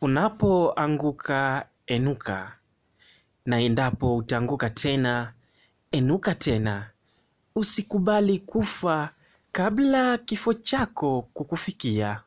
Unapoanguka enuka, na endapo utaanguka tena, enuka tena. Usikubali kufa kabla kifo chako kukufikia.